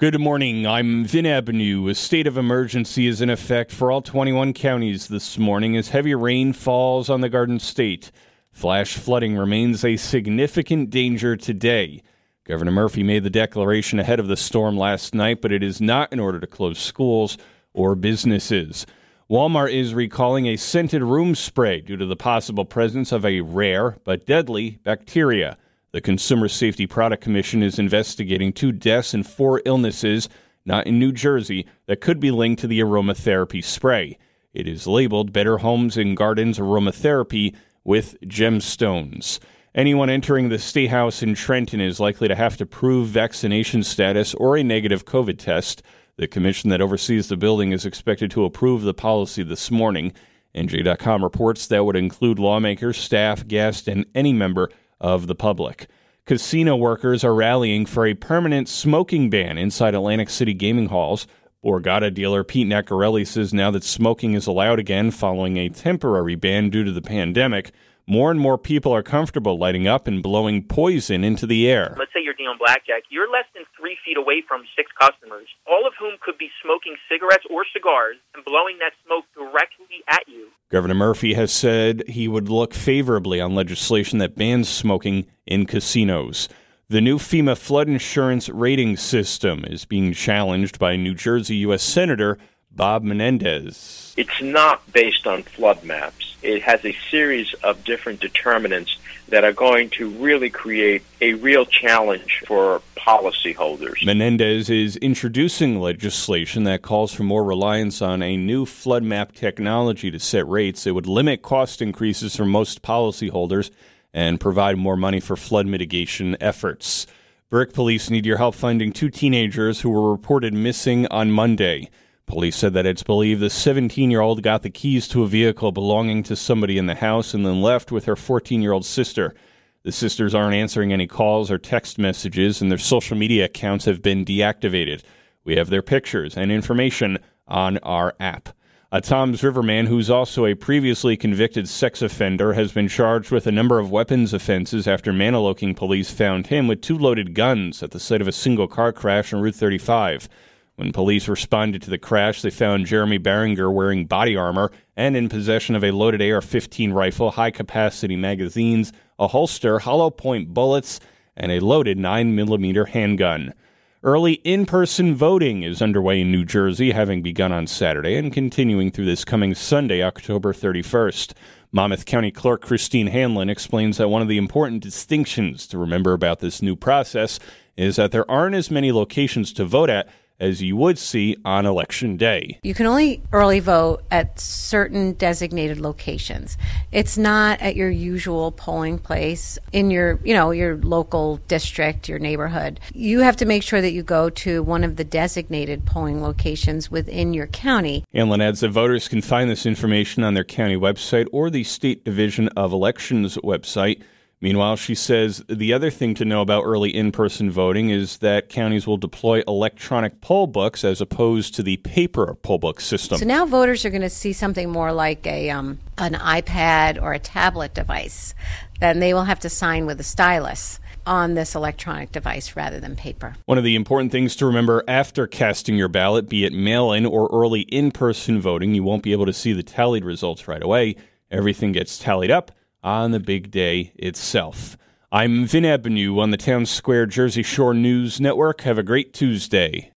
Good morning. I'm Vin Ebenau. A state of emergency is in effect for all 21 counties this morning as heavy rain falls on the Garden State. Flash flooding remains a significant danger today. Governor Murphy made the declaration ahead of the storm last night, but it is not in order to close schools or businesses. Walmart is recalling a scented room spray due to the possible presence of a rare but deadly bacteria. The Consumer Safety Product Commission is investigating two deaths and four illnesses, not in New Jersey, that could be linked to the aromatherapy spray. It is labeled Better Homes and Gardens Aromatherapy with gemstones. Anyone entering the State House in Trenton is likely to have to prove vaccination status or a negative COVID test. The commission that oversees the building is expected to approve the policy this morning. NJ.com reports that would include lawmakers, staff, guests, and any member of the public. Casino workers are rallying for a permanent smoking ban inside Atlantic City gaming halls. Borgata dealer Pete Nacarelli says now that smoking is allowed again following a temporary ban due to the pandemic, more and more people are comfortable lighting up and blowing poison into the air. Let's say you're dealing blackjack. You're less than three feet away from six customers, all of whom could be smoking cigarettes or cigars and blowing that smoke directly at you. Governor Murphy has said he would look favorably on legislation that bans smoking in casinos. The new FEMA flood insurance rating system is being challenged by New Jersey U.S. Senator Bob Menendez. It's not based on flood maps. It has a series of different determinants that are going to really create a real challenge for policyholders. Menendez is introducing legislation that calls for more reliance on a new flood map technology to set rates. It would limit cost increases for most policyholders and provide more money for flood mitigation efforts. Brick police need your help finding two teenagers who were reported missing on Monday. Police said that it's believed the 17 year old got the keys to a vehicle belonging to somebody in the house and then left with her 14 year old sister. The sisters aren't answering any calls or text messages, and their social media accounts have been deactivated. We have their pictures and information on our app. A Toms River man who's also a previously convicted sex offender has been charged with a number of weapons offenses after Mantoloking police found him with two loaded guns at the site of a single car crash on Route 35. When police responded to the crash, they found Jeremy Barringer wearing body armor and in possession of a loaded AR 15 rifle, high capacity magazines, a holster, hollow point bullets, and a loaded 9mm handgun. Early in person voting is underway in New Jersey, having begun on Saturday and continuing through this coming Sunday, October 31st. Monmouth County Clerk Christine Hanlon explains that one of the important distinctions to remember about this new process is that there aren't as many locations to vote at as you would see on election day. You can only early vote at certain designated locations. It's not at your usual polling place in your, you know, your local district, your neighborhood. You have to make sure that you go to one of the designated polling locations within your county. Hanlon adds that voters can find this information on their county website or the State Division of Elections website. Meanwhile, she says the other thing to know about early in person voting is that counties will deploy electronic poll books as opposed to the paper poll book system. So now voters are going to see something more like a um, an iPad or a tablet device. Then they will have to sign with a stylus on this electronic device rather than paper. One of the important things to remember after casting your ballot, be it mail in or early in person voting, you won't be able to see the tallied results right away. Everything gets tallied up on the big day itself. I'm Vin Ebenau on the Townsquare Jersey Shore News Network. Have a great Tuesday.